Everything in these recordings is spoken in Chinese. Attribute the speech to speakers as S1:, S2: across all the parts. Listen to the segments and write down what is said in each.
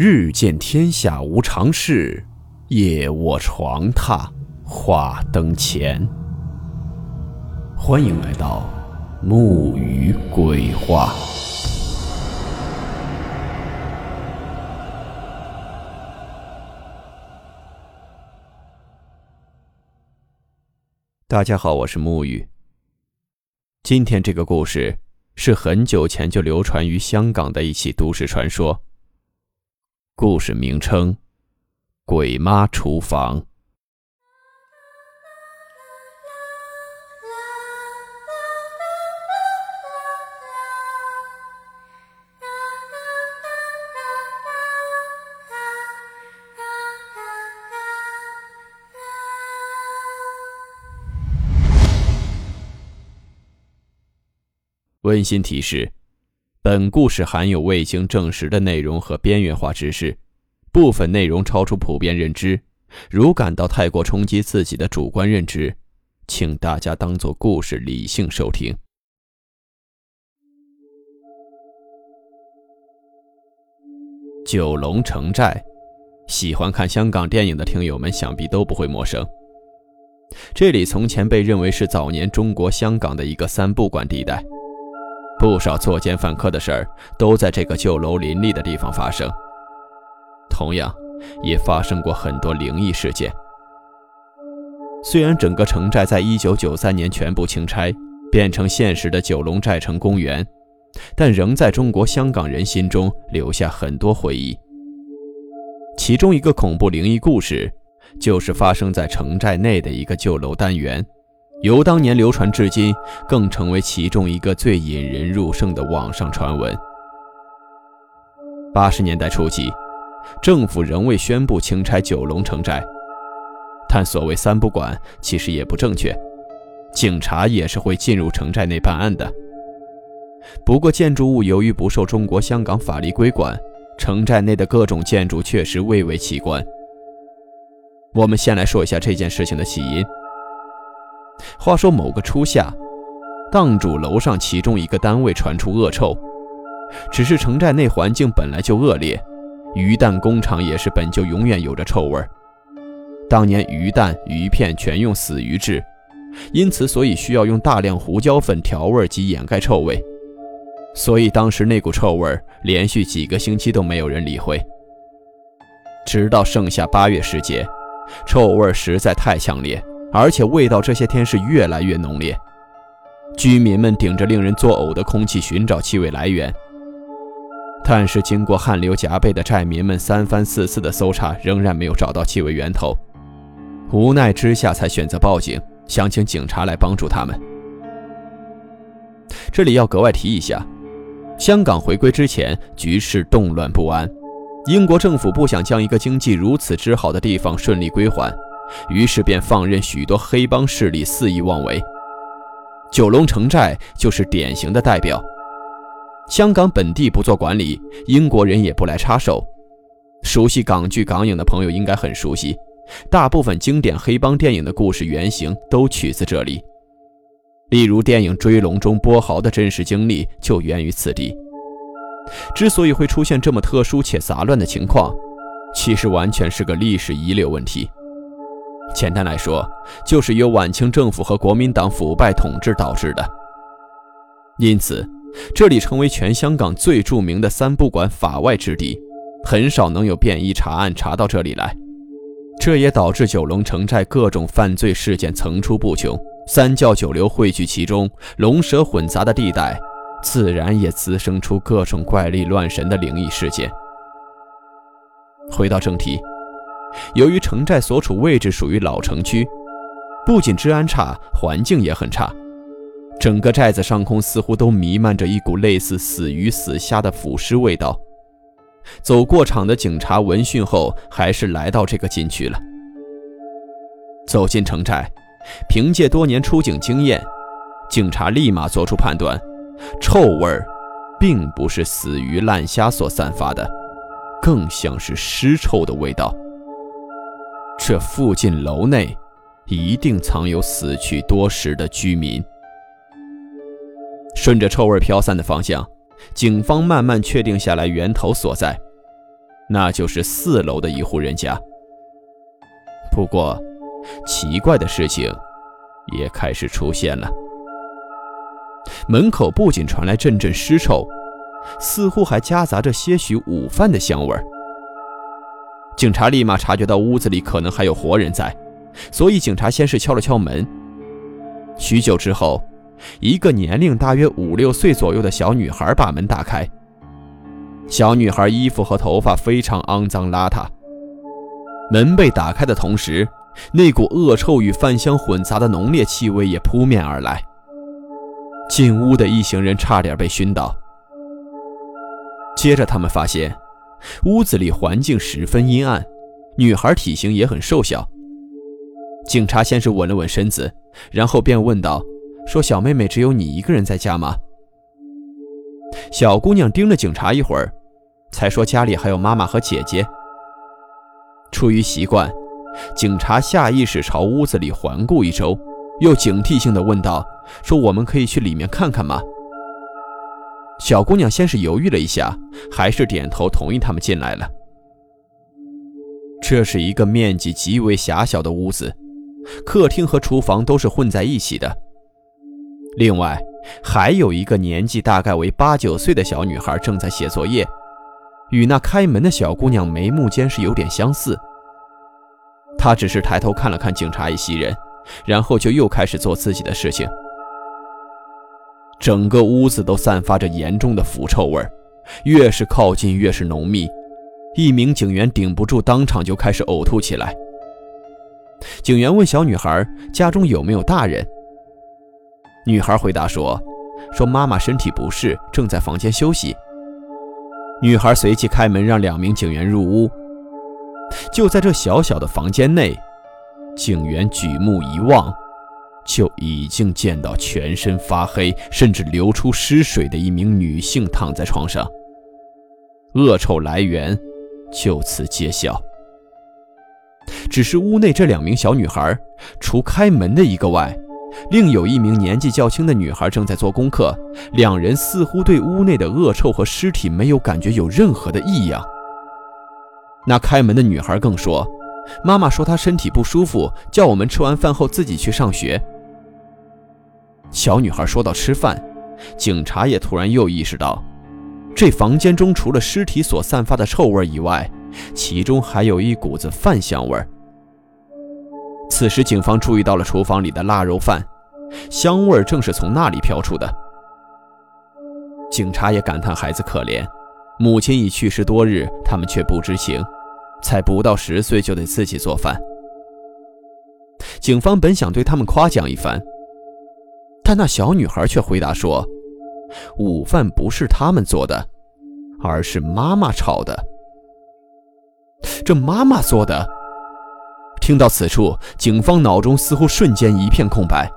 S1: 日见天下无常事，夜卧床榻话灯前。欢迎来到木鱼鬼话。大家好，我是木鱼。今天这个故事是很久前就流传于香港的一起都市传说。故事名称：鬼妈厨房。温馨提示：本故事含有未经证实的内容和边缘化知识，部分内容超出普遍认知。如感到太过冲击自己的主观认知，请大家当做故事理性收听。九龙城寨，喜欢看香港电影的听友们想必都不会陌生。这里从前被认为是早年中国香港的一个三不管地带。不少作奸犯科的事儿都在这个旧楼林立的地方发生，同样也发生过很多灵异事件。虽然整个城寨在1993年全部清拆，变成现实的九龙寨城公园，但仍在中国香港人心中留下很多回忆。其中一个恐怖灵异故事，就是发生在城寨内的一个旧楼单元。由当年流传至今，更成为其中一个最引人入胜的网上传闻。八十年代初期，政府仍未宣布清拆九龙城寨，但所谓“三不管”其实也不正确，警察也是会进入城寨内办案的。不过，建筑物由于不受中国香港法律规管，城寨内的各种建筑确实蔚为奇观。我们先来说一下这件事情的起因。话说某个初夏，档主楼上其中一个单位传出恶臭，只是城寨内环境本来就恶劣，鱼蛋工厂也是本就永远有着臭味儿。当年鱼蛋、鱼片全用死鱼制，因此所以需要用大量胡椒粉调味及掩盖臭味，所以当时那股臭味连续几个星期都没有人理会，直到盛夏八月时节，臭味实在太强烈。而且味道这些天是越来越浓烈，居民们顶着令人作呕的空气寻找气味来源，但是经过汗流浃背的寨民们三番四次的搜查，仍然没有找到气味源头，无奈之下才选择报警，想请警察来帮助他们。这里要格外提一下，香港回归之前局势动乱不安，英国政府不想将一个经济如此之好的地方顺利归还。于是便放任许多黑帮势力肆意妄为，九龙城寨就是典型的代表。香港本地不做管理，英国人也不来插手。熟悉港剧港影的朋友应该很熟悉，大部分经典黑帮电影的故事原型都取自这里。例如电影《追龙》中波豪的真实经历就源于此地。之所以会出现这么特殊且杂乱的情况，其实完全是个历史遗留问题。简单来说，就是由晚清政府和国民党腐败统治导致的。因此，这里成为全香港最著名的“三不管”法外之地，很少能有便衣查案查到这里来。这也导致九龙城寨各种犯罪事件层出不穷，三教九流汇聚其中，龙蛇混杂的地带，自然也滋生出各种怪力乱神的灵异事件。回到正题。由于城寨所处位置属于老城区，不仅治安差，环境也很差。整个寨子上空似乎都弥漫着一股类似死鱼死虾的腐尸味道。走过场的警察闻讯后，还是来到这个禁区了。走进城寨，凭借多年出警经验，警察立马做出判断：臭味儿，并不是死鱼烂虾所散发的，更像是尸臭的味道。这附近楼内一定藏有死去多时的居民。顺着臭味飘散的方向，警方慢慢确定下来源头所在。那就是四楼的一户人家。不过，奇怪的事情也开始出现了。门口不仅传来阵阵尸臭，似乎还夹杂着些许午饭的香味儿。警察立马察觉到屋子里可能还有活人在，所以警察先是敲了敲门。许久之后，一个年龄大约五六岁左右的小女孩把门打开。小女孩衣服和头发非常肮脏邋遢。门被打开的同时，那股恶臭与饭香混杂的浓烈气味也扑面而来。进屋的一行人差点被熏倒。接着，他们发现屋子里环境十分阴暗，女孩体型也很瘦小。警察先是稳了稳身子，然后便问道：“说小妹妹只有你一个人在家吗？”小姑娘盯了警察一会儿，才说：“家里还有妈妈和姐姐。”出于习惯，警察下意识朝屋子里环顾一周，又警惕性地问道：“说我们可以去里面看看吗？”小姑娘先是犹豫了一下，还是点头同意他们进来了。这是一个面积极为狭小的屋子，客厅和厨房都是混在一起的。另外，还有一个年纪大概为八九岁的小女孩正在写作业。与那开门的小姑娘眉目间是有点相似。她只是抬头看了看警察一行人，然后就又开始做自己的事情。整个屋子都散发着严重的腐臭味越是靠近越是浓密。一名警员顶不住，当场就开始呕吐起来。警员问小女孩家中有没有大人。女孩回答说：“说妈妈身体不适，正在房间休息。”女孩随即开门，让两名警员入屋。就在这小小的房间内，警员举目一望，就已经见到全身发黑，甚至流出尸水的一名女性躺在床上。恶臭来源就此揭晓。只是屋内这两名小女孩，除开门的一个外，另有一名年纪较轻的女孩正在做功课，两人似乎对屋内的恶臭和尸体没有感觉有任何的异样。那开门的女孩更说：“妈妈说她身体不舒服，叫我们吃完饭后自己去上学。”小女孩说到吃饭，警察也突然又意识到，这房间中除了尸体所散发的臭味以外，其中还有一股子饭香味儿。此时，警方注意到了厨房里的腊肉饭，香味正是从那里飘出的。警察也感叹孩子可怜，母亲已去世多日，他们却不知情，才不到十岁就得自己做饭。警方本想对他们夸奖一番，但那小女孩却回答说：“午饭不是他们做的，而是妈妈炒的。这妈妈做的。”听到此处，警方脑中似乎瞬间一片空白，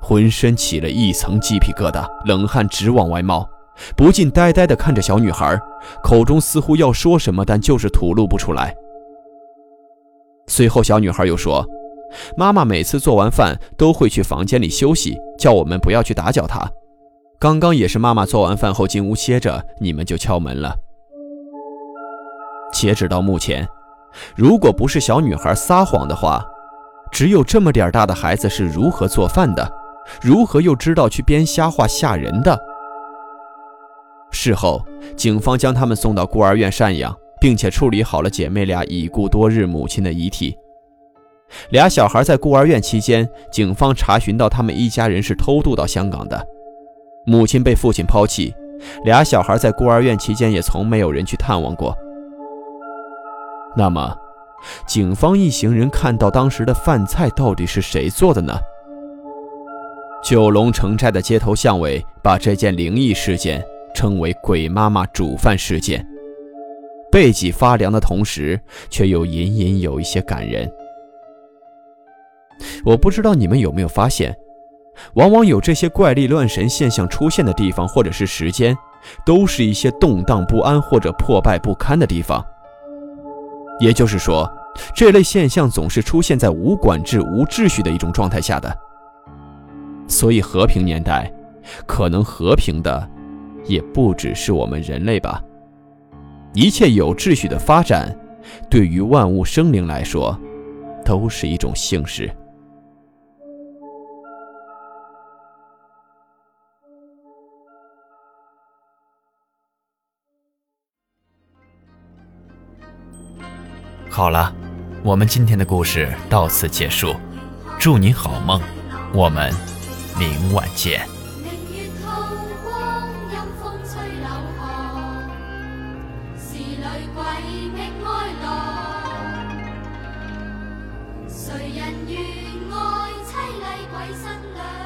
S1: 浑身起了一层鸡皮疙瘩，冷汗直往外冒，不禁呆呆地看着小女孩，口中似乎要说什么，但就是吐露不出来。随后，小女孩又说：“妈妈每次做完饭都会去房间里休息，叫我们不要去打搅她。刚刚也是妈妈做完饭后进屋歇着，你们就敲门了。”截止到目前。如果不是小女孩撒谎的话，只有这么点大的孩子是如何做饭的？如何又知道去编瞎话吓人的？事后，警方将他们送到孤儿院赡养，并且处理好了姐妹俩已故多日母亲的遗体。俩小孩在孤儿院期间，警方查询到他们一家人是偷渡到香港的，母亲被父亲抛弃，俩小孩在孤儿院期间也从没有人去探望过。那么，警方一行人看到当时的饭菜到底是谁做的呢？九龙城寨的街头巷尾把这件灵异事件称为“鬼妈妈煮饭事件”，背脊发凉的同时，却又隐隐有一些感人。我不知道你们有没有发现，往往有这些怪力乱神现象出现的地方，或者是时间，都是一些动荡不安或者破败不堪的地方。也就是说，这类现象总是出现在无管制、无秩序的一种状态下的。所以，和平年代，可能和平的，也不只是我们人类吧。一切有秩序的发展，对于万物生灵来说，都是一种幸事。好了，我们今天的故事到此结束，祝你好梦，我们明晚见。谁人愿爱凄厉鬼新娘？